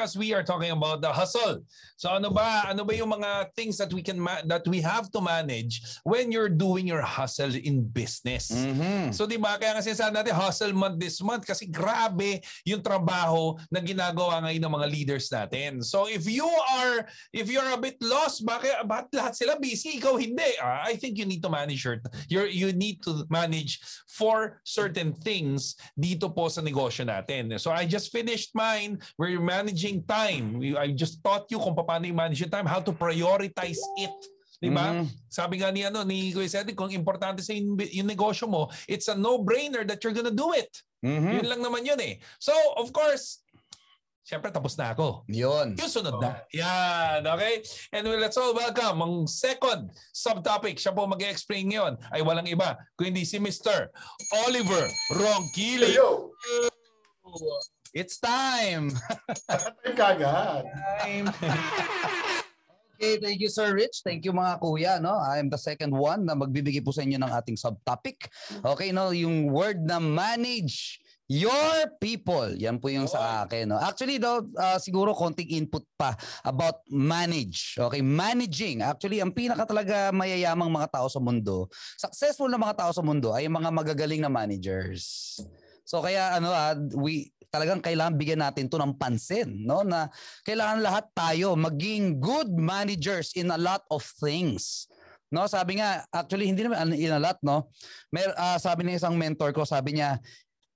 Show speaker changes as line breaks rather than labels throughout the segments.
us, we are talking about the hustle. So ano ba, ano ba yung mga things that we can ma- that we have to manage when you're doing your hustle in business.
Mhm.
So di ba kaya nga sinasabi natin hustle month this month kasi grabe yung trabaho na ginagawa ngayon ng mga leaders natin. So if you are if you're a bit lost, bakit bakit lahat sila busy, ikaw hindi? Ah, I think you need to manage your your you need to manage for certain things dito po sa negosyo natin. So I just finished mine. We're managing time. We- I just taught you kung paano i-manage yung time, how to prioritize it. Di ba?
Mhm.
Sabi nga ni ano ni Kuya kung importante sa yung, yung negosyo mo, it's a no-brainer that you're gonna do it.
Mhm.
Yun lang naman yun eh. So, of course, Siyempre, tapos na ako.
Yun.
Yung sunod na. Yan, okay? And well, let's all welcome ang second subtopic. Siya po mag-explain ngayon ay walang iba kundi si Mr. Oliver Ronquilli.
Yo!
It's time.
Time kagad.
time. okay, thank you Sir Rich. Thank you mga kuya, no? I'm the second one na magbibigay po sa inyo ng ating subtopic. Okay, no, yung word na manage your people. Yan po yung sa akin, no. Actually daw ah, siguro konting input pa about manage. Okay, managing. Actually, ang pinaka talaga mayayamang mga tao sa mundo, successful na mga tao sa mundo ay mga magagaling na managers. So kaya ano ah, we talagang kailangan bigyan natin to ng pansin, no? Na kailangan lahat tayo maging good managers in a lot of things. No, sabi nga actually hindi naman in a lot, no. Mer ah, sabi ng isang mentor ko, sabi niya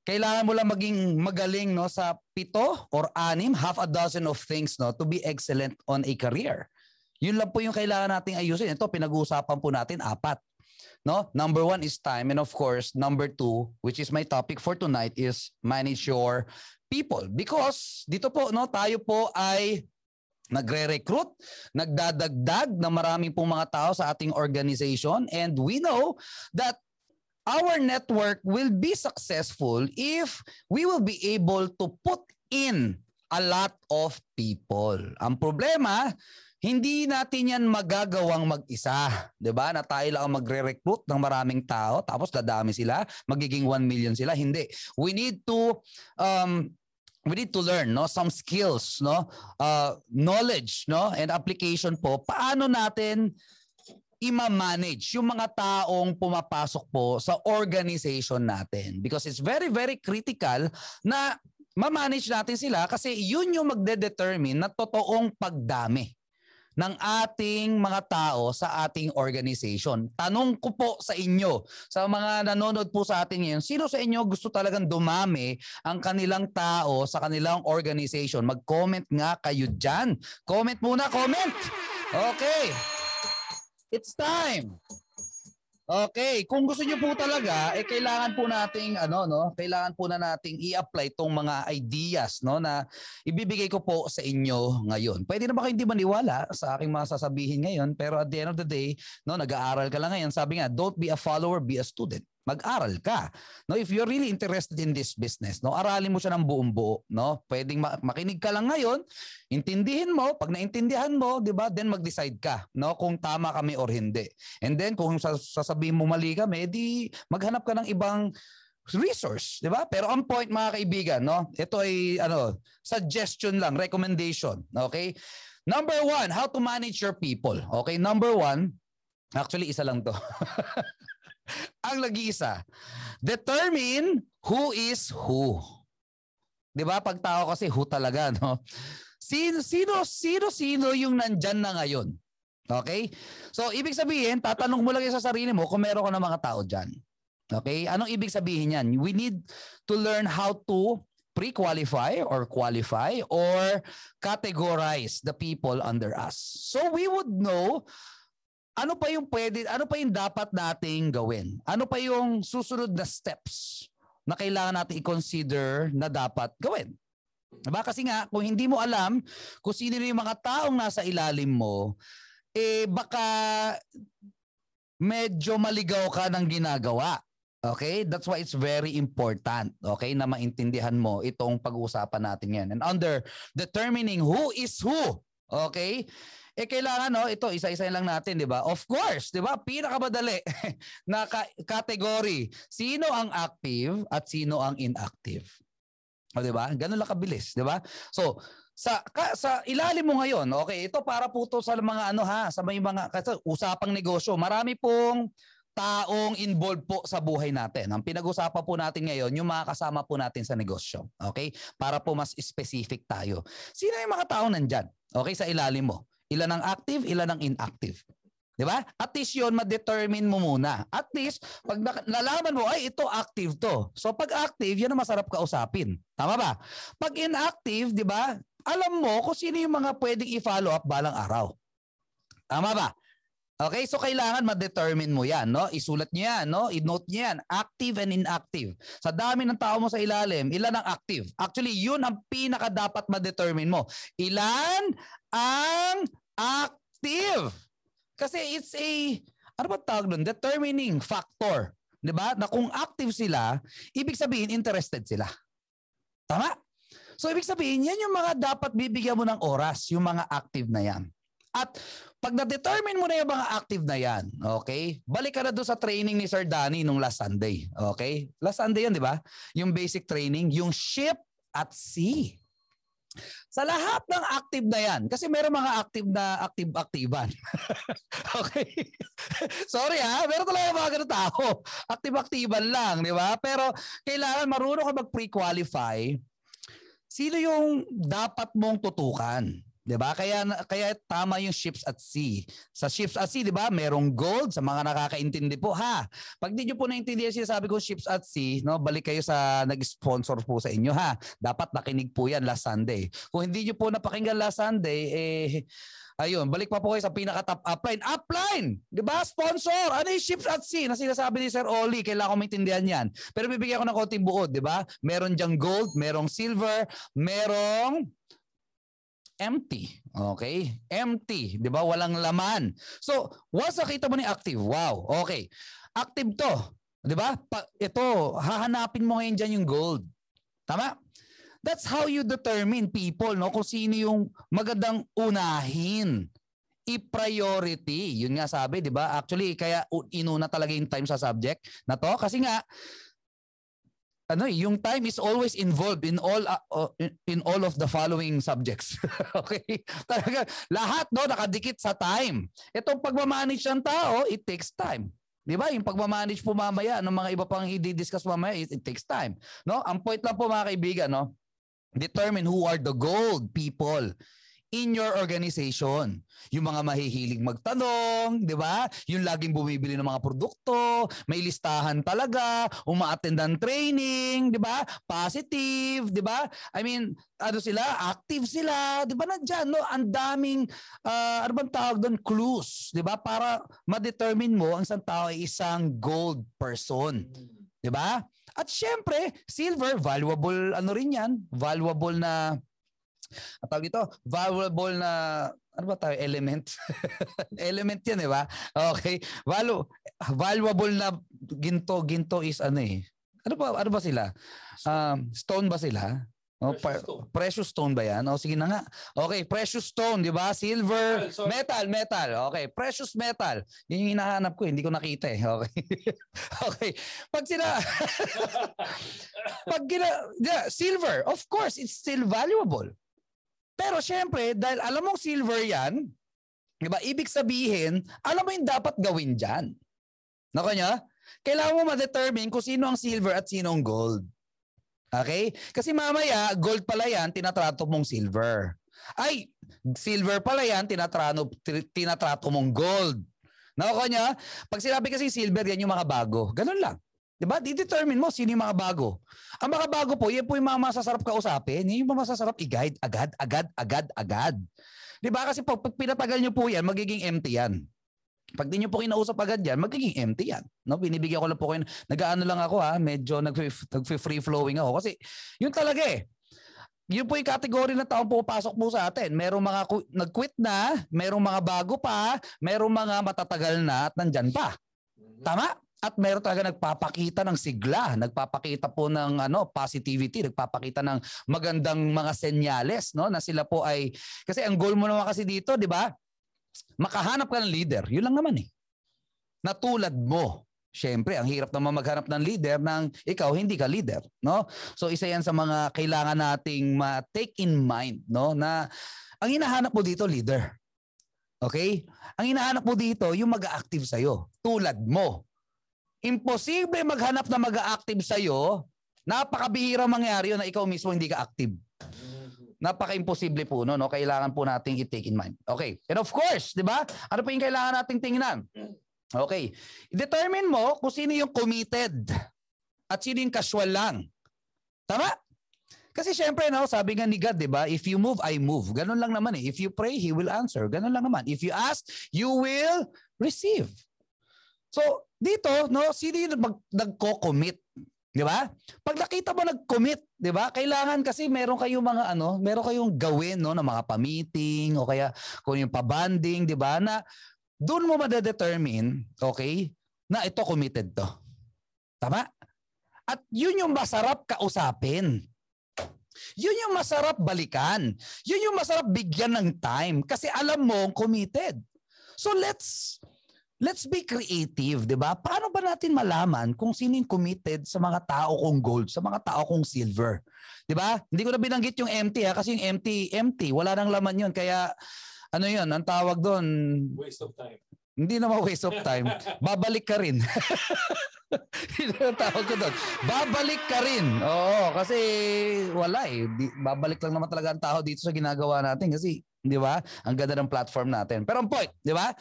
kailangan mo lang maging magaling no sa pito or anim, half a dozen of things no to be excellent on a career. Yun lang po yung kailangan nating ayusin. Ito pinag-uusapan po natin apat. No? Number one is time and of course, number two, which is my topic for tonight is manage your people. Because dito po, no, tayo po ay nagre-recruit, nagdadagdag na maraming pong mga tao sa ating organization and we know that our network will be successful if we will be able to put in a lot of people. Ang problema, hindi natin yan magagawang mag-isa. 'di ba? Na tayo lang ang magre-recruit ng maraming tao tapos dadami sila, magiging 1 million sila. Hindi. We need to um we need to learn no some skills no uh, knowledge no and application po paano natin ima-manage yung mga taong pumapasok po sa organization natin because it's very very critical na ma-manage natin sila kasi yun yung magde-determine na totoong pagdami ng ating mga tao sa ating organization. Tanong ko po sa inyo, sa mga nanonood po sa atin ngayon, sino sa inyo gusto talagang dumami ang kanilang tao sa kanilang organization? Mag-comment nga kayo dyan. Comment muna, comment! Okay. It's time. Okay, kung gusto niyo po talaga, eh kailangan po nating ano no, kailangan po na nating i-apply tong mga ideas no na ibibigay ko po sa inyo ngayon. Pwede na ba hindi maniwala sa aking mga sasabihin ngayon, pero at the end of the day, no, nag-aaral ka lang ngayon. Sabi nga, don't be a follower, be a student mag-aral ka. No, if you're really interested in this business, no, aralin mo siya ng buong buo, no? Pwedeng ma- makinig ka lang ngayon, intindihin mo, pag naintindihan mo, 'di ba? Then mag-decide ka, no, kung tama kami or hindi. And then kung sas- sasabihin mo mali kami, di maghanap ka ng ibang resource, 'di ba? Pero ang point mga kaibigan, no? Ito ay ano, suggestion lang, recommendation, okay? Number one, how to manage your people. Okay, number one, actually isa lang to. ang nag-iisa. Determine who is who. 'Di ba? Pag tao kasi who talaga, no? Sino sino sino sino yung nandyan na ngayon? Okay? So ibig sabihin, tatanong mo lang sa sarili mo kung meron ka ng mga tao diyan. Okay? Anong ibig sabihin niyan? We need to learn how to pre-qualify or qualify or categorize the people under us. So we would know ano pa yung pwede, ano pa yung dapat nating gawin? Ano pa yung susunod na steps na kailangan natin i-consider na dapat gawin? Diba? Kasi nga, kung hindi mo alam kung sino yung mga taong nasa ilalim mo, eh baka medyo maligaw ka ng ginagawa. Okay? That's why it's very important, okay, na maintindihan mo itong pag-uusapan natin yan. And under determining who is who, okay, eh kailangan no, ito isa-isa lang natin, 'di ba? Of course, 'di ba? Pinakamadali na ka- category. Sino ang active at sino ang inactive? O, di ba? Ganun lang kabilis, di ba? So, sa ka, sa ilalim mo ngayon, okay, ito para po to sa mga ano ha, sa may mga kasi usapang negosyo. Marami pong taong involved po sa buhay natin. Ang pinag-usapan po natin ngayon, yung mga kasama po natin sa negosyo. Okay? Para po mas specific tayo. Sino yung mga tao nandyan? Okay, sa ilalim mo. Ilan ang active, ilan ang inactive. Di ba? At least yun, ma-determine mo muna. At least, pag nalaman mo, ay ito active to. So pag active, yan ang masarap kausapin. Tama ba? Pag inactive, di ba? Alam mo kung sino yung mga pwedeng i-follow up balang araw. Tama ba? Okay, so kailangan ma-determine mo 'yan, no? Isulat niyo 'yan, no? I-note niyo 'yan, active and inactive. Sa dami ng tao mo sa ilalim, ilan ang active? Actually, 'yun ang pinaka dapat ma-determine mo. Ilan ang active? Kasi it's a ano ba tawag doon? Determining factor. 'Di ba? Na kung active sila, ibig sabihin interested sila. Tama? So ibig sabihin, yan yung mga dapat bibigyan mo ng oras, yung mga active na yan. At pag na-determine mo na yung mga active na yan, okay? Balik ka na doon sa training ni Sir Danny nung last Sunday. Okay? Last Sunday yan, di ba? Yung basic training, yung ship at sea. Sa lahat ng active na yan, kasi meron mga active na active-activan. okay? Sorry ha, meron talaga mga ganun tao. Active-activan lang, di ba? Pero kailangan marunong ka mag-pre-qualify sino yung dapat mong tutukan. 'Di ba? Kaya kaya tama yung ships at sea. Sa ships at sea, 'di ba? Merong gold sa mga nakakaintindi po ha. Pag di niyo po naintindihan sinasabi ko ships at sea, no, balik kayo sa nag-sponsor po sa inyo ha. Dapat nakinig po 'yan last Sunday. Kung hindi niyo po napakinggan last Sunday, eh Ayun, balik pa po kayo sa pinaka-top upline. Upline! Di ba? Sponsor! Ano yung ships at sea na sinasabi ni Sir Oli? Kailangan ko maintindihan yan. Pero bibigyan ko ng konting buod, di ba? Meron diyang gold, merong silver, merong empty. Okay? Empty. Di ba? Walang laman. So, once nakita mo ni active, wow. Okay. Active to. Di ba? ito, hahanapin mo ngayon dyan yung gold. Tama? That's how you determine people, no? Kung sino yung magandang unahin i-priority. Yun nga sabi, 'di ba? Actually, kaya inuna talaga yung time sa subject na to kasi nga ano eh, yung time is always involved in all uh, in all of the following subjects. okay? Talaga lahat no nakadikit sa time. Itong pagmamanage ng tao, it takes time. 'Di ba? Yung pagmamanage po mamaya ng mga iba pang i-discuss mamaya, it, it takes time. No? Ang point lang po mga kaibigan, no? Determine who are the gold people in your organization. Yung mga mahihilig magtanong, di ba? Yung laging bumibili ng mga produkto, may listahan talaga, umaattend ng training, di ba? Positive, di ba? I mean, ano sila, active sila, di ba? Nandiyan, no? Ang daming, uh, ano bang tawag doon? Clues, di ba? Para ma-determine mo ang isang tao ay isang gold person. Di ba? At syempre, silver, valuable ano rin yan, valuable na at tawag ito, valuable na ano ba tayo element element yan di ba okay Valu valuable na ginto ginto is ano eh ano ba ano ba sila um, stone ba sila Oh, precious, stone. precious stone ba yan? O, oh, sige na nga. Okay, precious stone, di ba? Silver, metal, metal, metal. Okay, precious metal. Yun yung hinahanap ko, hindi ko nakita eh. Okay. okay. Pag sila, pag gina, yeah, silver, of course, it's still valuable. Pero syempre, dahil alam mong silver yan, di ba? Ibig sabihin, alam mo yung dapat gawin dyan. Nako niya? Kailangan mo ma-determine kung sino ang silver at sino ang gold. Okay? Kasi mamaya, gold pala yan, tinatrato mong silver. Ay, silver pala yan, tinatrato, tinatrato mong gold. Nako niya? Pag sinabi kasi silver, yan yung mga bago. Ganun lang. Diba? Di-determine mo sino yung mga bago. Ang mga bago po, yan po yung mga masasarap kausapin. Yung mga masasarap i-guide agad, agad, agad, agad. Diba? Kasi pag, pag pinatagal nyo po yan, magiging empty yan. Pag di nyo po kinausap agad yan, magiging empty yan. No? Binibigyan ko lang po kayo. Nag-ano lang ako ha, medyo nag-free flowing ako. Kasi yun talaga eh. Yun po yung category na taong pupasok po sa atin. Merong mga nag-quit na, merong mga bago pa, merong mga matatagal na at nandyan pa. Tama? At meron talaga nagpapakita ng sigla, nagpapakita po ng ano positivity, nagpapakita ng magandang mga senyales no na sila po ay kasi ang goal mo naman kasi dito, 'di ba? Makahanap ka ng leader. 'Yun lang naman eh. Natulad mo. Syempre, ang hirap naman maghanap ng leader nang ikaw hindi ka leader, no? So isa 'yan sa mga kailangan nating ma-take in mind, no, na ang hinahanap mo dito leader. Okay? Ang hinahanap mo dito yung mag-active sa iyo, tulad mo. Imposible maghanap na mag-active sa iyo, napakabihira mangyari yun na ikaw mismo hindi ka active. Napaka-imposible po no, no? Kailangan po nating i-take in mind. Okay. And of course, 'di ba? Ano pa yung kailangan nating tingnan? Okay. Determine mo kung sino yung committed at sino yung casual lang. Tama? Kasi syempre, no, sabi nga ni God, di ba? If you move, I move. Ganun lang naman eh. If you pray, He will answer. Ganun lang naman. If you ask, you will receive. So, dito, no, sino yung mag, nagko-commit? Di ba? Pag nakita mo nag-commit, di ba? Kailangan kasi meron kayong mga ano, meron kayong gawin no, ng mga pa-meeting o kaya kung yung pa-banding, di ba? Na doon mo madedetermine, okay, na ito committed to. Tama? At yun yung masarap kausapin. Yun yung masarap balikan. Yun yung masarap bigyan ng time kasi alam mo committed. So let's let's be creative, 'di ba? Paano ba natin malaman kung sino yung committed sa mga tao kong gold, sa mga tao kong silver? 'Di ba? Hindi ko na binanggit yung empty ha kasi yung empty empty, wala nang laman 'yun kaya ano 'yun, ang tawag doon
Waste of time.
hindi naman waste of time. Babalik ka rin. Yun ang tawag ko doon. Babalik ka rin. Oo, kasi wala eh. Di, babalik lang naman talaga ang tao dito sa ginagawa natin kasi, di ba? Ang ganda ng platform natin. Pero ang point, di ba?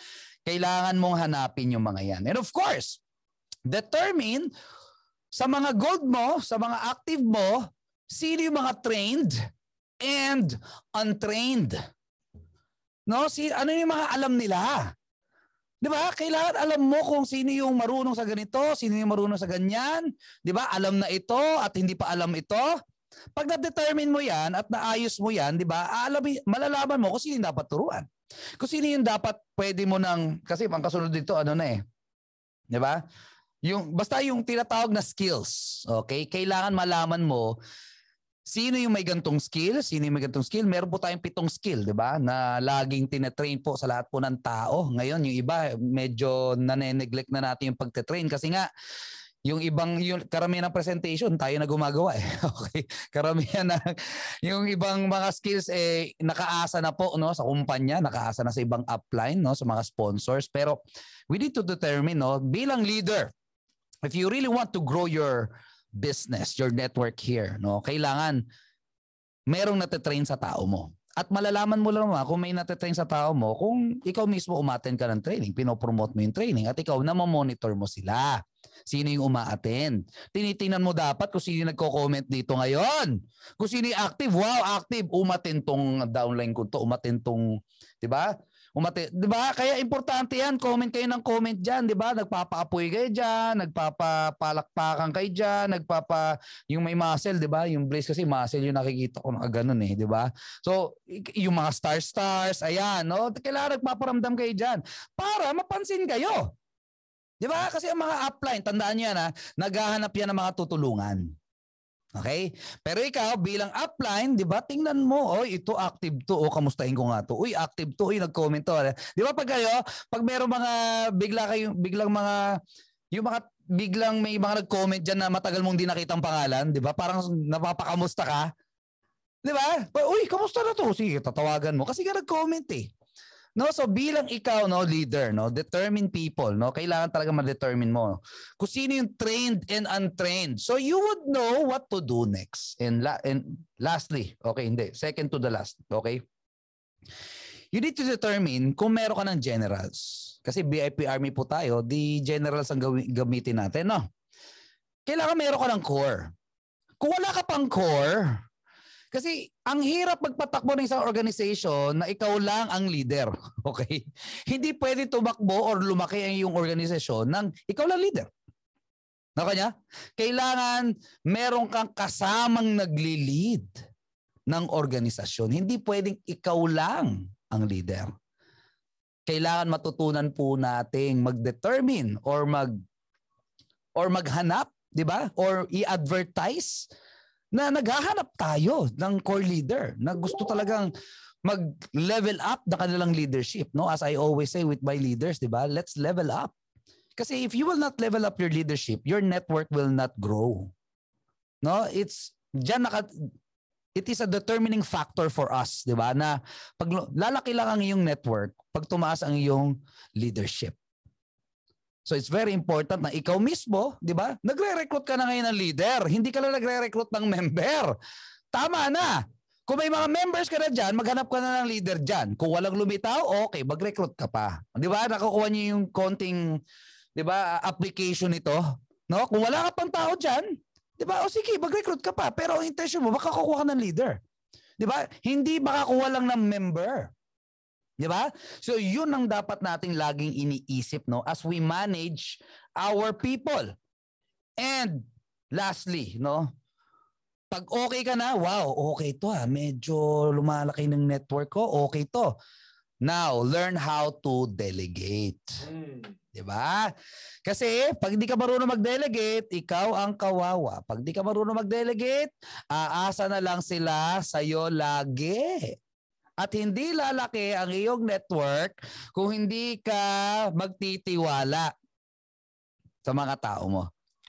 Kailangan mong hanapin yung mga yan. And of course, determine sa mga gold mo, sa mga active mo, sino yung mga trained and untrained. No, si ano yung mga alam nila? 'Di ba? Kailangan alam mo kung sino yung marunong sa ganito, sino yung marunong sa ganyan. 'Di ba? Alam na ito at hindi pa alam ito. Pag na-determine mo 'yan at naayos mo 'yan, 'di ba? Alam malalaman mo kung sino yung dapat turuan. Kung sino yung dapat pwede mo nang kasi ang kasunod dito ano na eh. 'Di ba? Yung basta yung tinatawag na skills, okay? Kailangan malaman mo Sino yung may gantong skill? Sino yung may gantong skill? Meron po tayong pitong skill, di ba? Na laging tinetrain po sa lahat po ng tao. Ngayon, yung iba, medyo nane-neglect na natin yung pagte-train kasi nga, yung ibang yung karamihan ng presentation tayo na gumagawa eh. Okay. Karamihan na yung ibang mga skills eh nakaasa na po no sa kumpanya, nakaasa na sa ibang upline no sa mga sponsors pero we need to determine no bilang leader if you really want to grow your business, your network here, no? Kailangan merong nate-train sa tao mo. At malalaman mo lang kung may nate-train sa tao mo kung ikaw mismo umattend ka ng training, pinopromote mo yung training at ikaw na monitor mo sila. Sino yung umaattend? Tinitingnan mo dapat kung sino yung nagko-comment dito ngayon. Kung sino yung active, wow, active, umattend tong downline ko to, umattend tong, 'di ba? Umate. 'Di ba? Kaya importante 'yan. Comment kayo ng comment diyan, 'di ba? Nagpapaapoy kayo diyan, nagpapapalakpakan kayo diyan, nagpapa yung may muscle, 'di ba? Yung Blaze kasi muscle yung nakikita ko na ganun eh, 'di ba? So, yung mga star stars, ayan, no? Kailangan nagpaparamdam kayo diyan para mapansin kayo. 'Di ba? Kasi ang mga upline, tandaan niyo yan ha, naghahanap yan ng mga tutulungan. Okay? Pero ikaw bilang upline, 'di ba? Tingnan mo, oy, ito active to, o kamustahin ko nga to. Uy, active to, uy, nag-comment to. 'Di ba pag kayo, pag meron mga bigla kayo biglang mga yung mga biglang may mga nag-comment diyan na matagal mong di nakitang pangalan, 'di ba? Parang napapakamusta ka. 'Di ba? Uy, kamusta na to? Sige, tatawagan mo kasi nga nag-comment eh. No, so bilang ikaw no leader, no, determine people, no, kailangan talaga ma-determine mo kung sino yung trained and untrained. So you would know what to do next. And la and lastly, okay, hindi, second to the last, okay? You need to determine kung meron ka ng generals. Kasi VIP army po tayo, di generals ang gamitin natin, no? Kailangan meron ka ng core. Kung wala ka pang core, kasi ang hirap magpatakbo ng isang organization na ikaw lang ang leader. Okay? Hindi pwede tumakbo or lumaki ang iyong organisasyon nang ikaw lang leader. Na kanya? Kailangan meron kang kasamang nagli-lead ng organisasyon. Hindi pwedeng ikaw lang ang leader. Kailangan matutunan po nating mag-determine or mag or maghanap, 'di ba? Or i-advertise na naghahanap tayo ng core leader na gusto talagang mag-level up na kanilang leadership. No? As I always say with my leaders, di ba? Let's level up. Kasi if you will not level up your leadership, your network will not grow. No, it's diyan naka it is a determining factor for us, 'di ba? Na pag lalaki lang ang iyong network, pag tumaas ang iyong leadership. So it's very important na ikaw mismo, 'di ba? Nagre-recruit ka na ngayon ng leader, hindi ka lang nagre-recruit ng member. Tama na. Kung may mga members ka na dyan, maghanap ka na ng leader dyan. Kung walang lumitaw, okay, mag-recruit ka pa. Di ba? Nakukuha niyo yung konting, di ba, application nito. No? Kung wala ka pang tao dyan, di ba? O sige, mag-recruit ka pa. Pero ang intention mo, baka kukuha ka ng leader. Di ba? Hindi makakuha lang ng member. Di ba? So yun ang dapat nating laging iniisip no as we manage our people. And lastly, no, pag okay ka na, wow, okay to ah. Medyo lumalaki ng network ko, okay to. Now, learn how to delegate.
Hmm.
'Di ba? Kasi pag hindi ka marunong mag-delegate, ikaw ang kawawa. Pag hindi ka marunong mag-delegate, aasa na lang sila sa iyo lagi. At hindi lalaki ang iyong network kung hindi ka magtitiwala sa mga tao mo.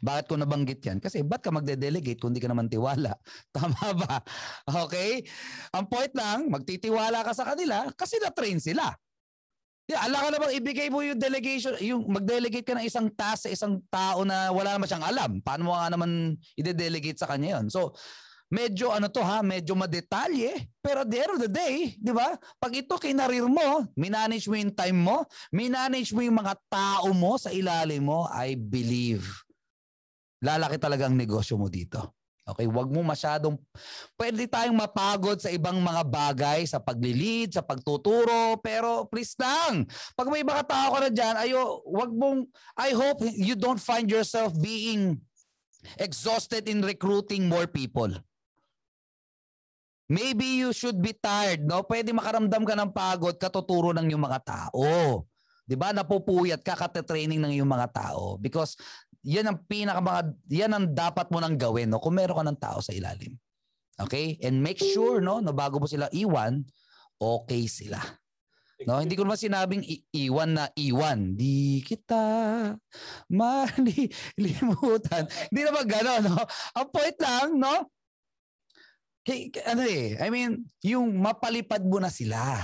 Bakit ko nabanggit yan? Kasi ba't ka magde-delegate kung hindi ka naman tiwala? Tama ba? Okay? Ang point lang, magtitiwala ka sa kanila kasi na-train sila. Yeah, ala ka namang ibigay mo yung delegation, yung mag-delegate ka ng isang task sa isang tao na wala naman siyang alam. Paano mo nga naman i-delegate sa kanya yon? So, medyo ano to ha, medyo madetalye, pero at the end of the day, di ba? Pag ito kinarir mo, minanage mo yung time mo, minanage mo yung mga tao mo sa ilalim mo, I believe lalaki talaga ang negosyo mo dito. Okay, wag mo masyadong pwede tayong mapagod sa ibang mga bagay, sa paglilid, sa pagtuturo, pero please lang. Pag may mga tao ka na diyan, ayo, wag mong I hope you don't find yourself being exhausted in recruiting more people. Maybe you should be tired, no? Pwede makaramdam ka ng pagod katuturo ng iyong mga tao. 'Di ba? Napupuyat ka kate-training ng iyong mga tao because yan ang pinaka mga yan ang dapat mo nang gawin no kung meron ka ng tao sa ilalim. Okay? And make sure no na bago mo sila iwan, okay sila. No, hindi ko naman sinabing i- iwan na iwan. Di kita malilimutan. Hindi naman gano'n, no? Ang point lang, no? Kay, ano eh, I mean, yung mapalipad mo na sila.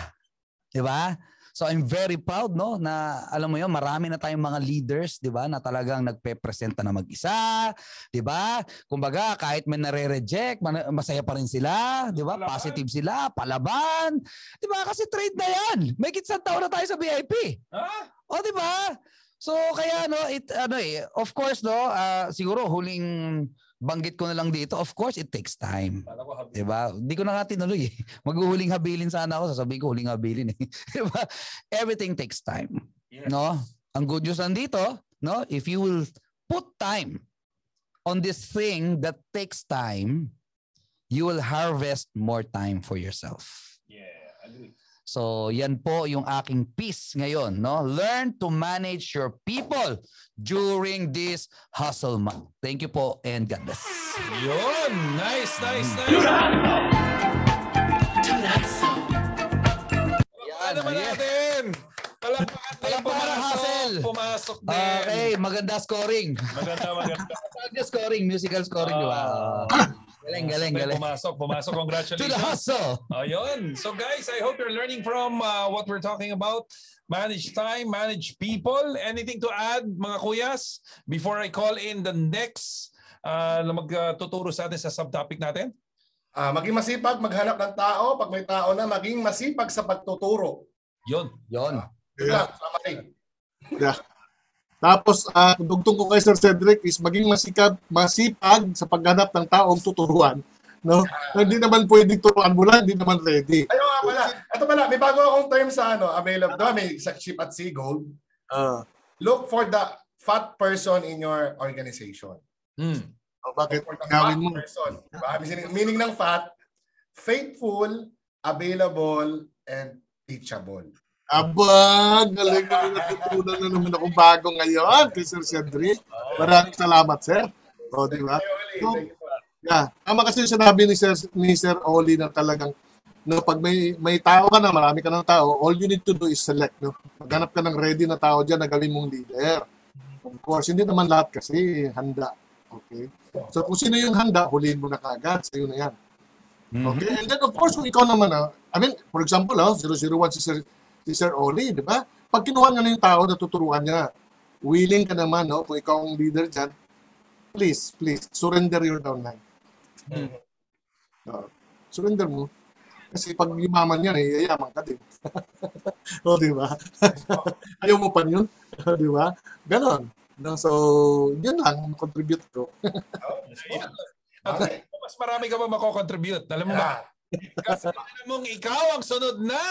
'Di ba? So I'm very proud no na alam mo 'yon, marami na tayong mga leaders, 'di ba, na talagang nagpe-presenta na mag-isa, 'di ba? Kumbaga kahit may nare-reject, masaya pa rin sila, 'di ba? Positive sila, palaban. 'Di ba? Kasi trade na 'yan. May isang taon na tayo sa VIP.
Ah?
O 'di ba? So kaya no, it ano eh, of course no, uh, siguro huling banggit ko na lang dito, of course, it takes time. Diba? Hindi ko na nga tinuloy eh. Maghuhuling habilin sana ako, sasabihin ko huling habilin eh. diba? Everything takes time.
Yes.
No? Ang good news nandito, no? If you will put time on this thing that takes time, you will harvest more time for yourself.
Yeah, agree.
So, yan po yung aking piece ngayon, no? Learn to manage your people during this hustle month. Thank you po and God bless.
Yun! Nice, nice, nice!
Yan,
Ano naman
yeah.
natin? Palakpakan din. Pumasok.
hustle.
Pumasok din.
Okay, maganda scoring.
Maganda, maganda.
Maganda scoring, musical scoring, di ba? Galing, galing, galing.
Pumasok, pumasok.
To the
Congratulations.
hustle!
Ayun. So guys, I hope you're learning from uh, what we're talking about. Manage time, manage people. Anything to add, mga kuyas? Before I call in the next uh, na magtuturo sa atin sa subtopic natin?
Ah, maging masipag, maghanap ng tao. Pag may tao na, maging masipag sa pagtuturo.
Yun.
Yon.
Yun lang, summary.
Tapos, uh, dugtong ko kay Sir Cedric is maging masikap, masipag sa paghanap ng taong tuturuan. No? Hindi naman pwedeng turuan mo lang, hindi naman ready.
Ayun nga pala. Ito pala, may bago akong term sa ano, available. Diba, may sa Ship at Sea Gold.
Ah,
Look for the fat person in your organization.
Hmm.
oh, bakit
For the fat
mo?
person. Diba? Meaning, meaning ng fat, faithful, available, and teachable.
Aba, galing na natutunan na naman ako bago ngayon kay Sir Cedric. Maraming salamat, Sir. O, di ba? So. Yeah. Tama kasi yung sinabi ni Sir, ni Sir Oli na talagang no, pag may may tao ka na, marami ka ng tao, all you need to do is select. No? Maghanap ka ng ready na tao dyan na gawin mong leader. Of course, hindi naman lahat kasi handa. Okay? So kung sino yung handa, huliin mo na kagad. Sa'yo na yan. Okay? And then of course, kung ikaw naman, ah, I mean, for example, oh, 001 si Sir, si Sir Oli, di ba? Pag kinuha nga na yung tao, natuturuan niya, willing ka naman, no, kung ikaw ang leader dyan, please, please, surrender your downline. Oo. surrender mo. Kasi pag yumaman yan, eh, yayaman ka din. o, di ba? Ayaw mo pa yun? di ba? Ganon. No, so, yun lang, contribute ko.
Okay. Mas marami ka ba mako-contribute? Alam mo ba? Kasi alam mong ikaw ang sunod na.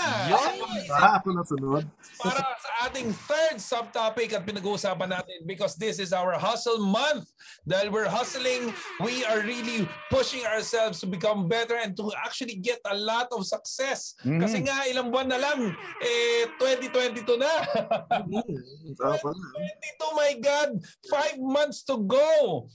Ah, ako na sunod.
para sa ating third subtopic at pinag-uusapan natin because this is our hustle month. Dahil we're hustling, we are really pushing ourselves to become better and to actually get a lot of success.
Mhm.
Kasi nga ilang buwan na lang, eh 2022 na.
Mm, ah, pala.
22, my God! Five months to go!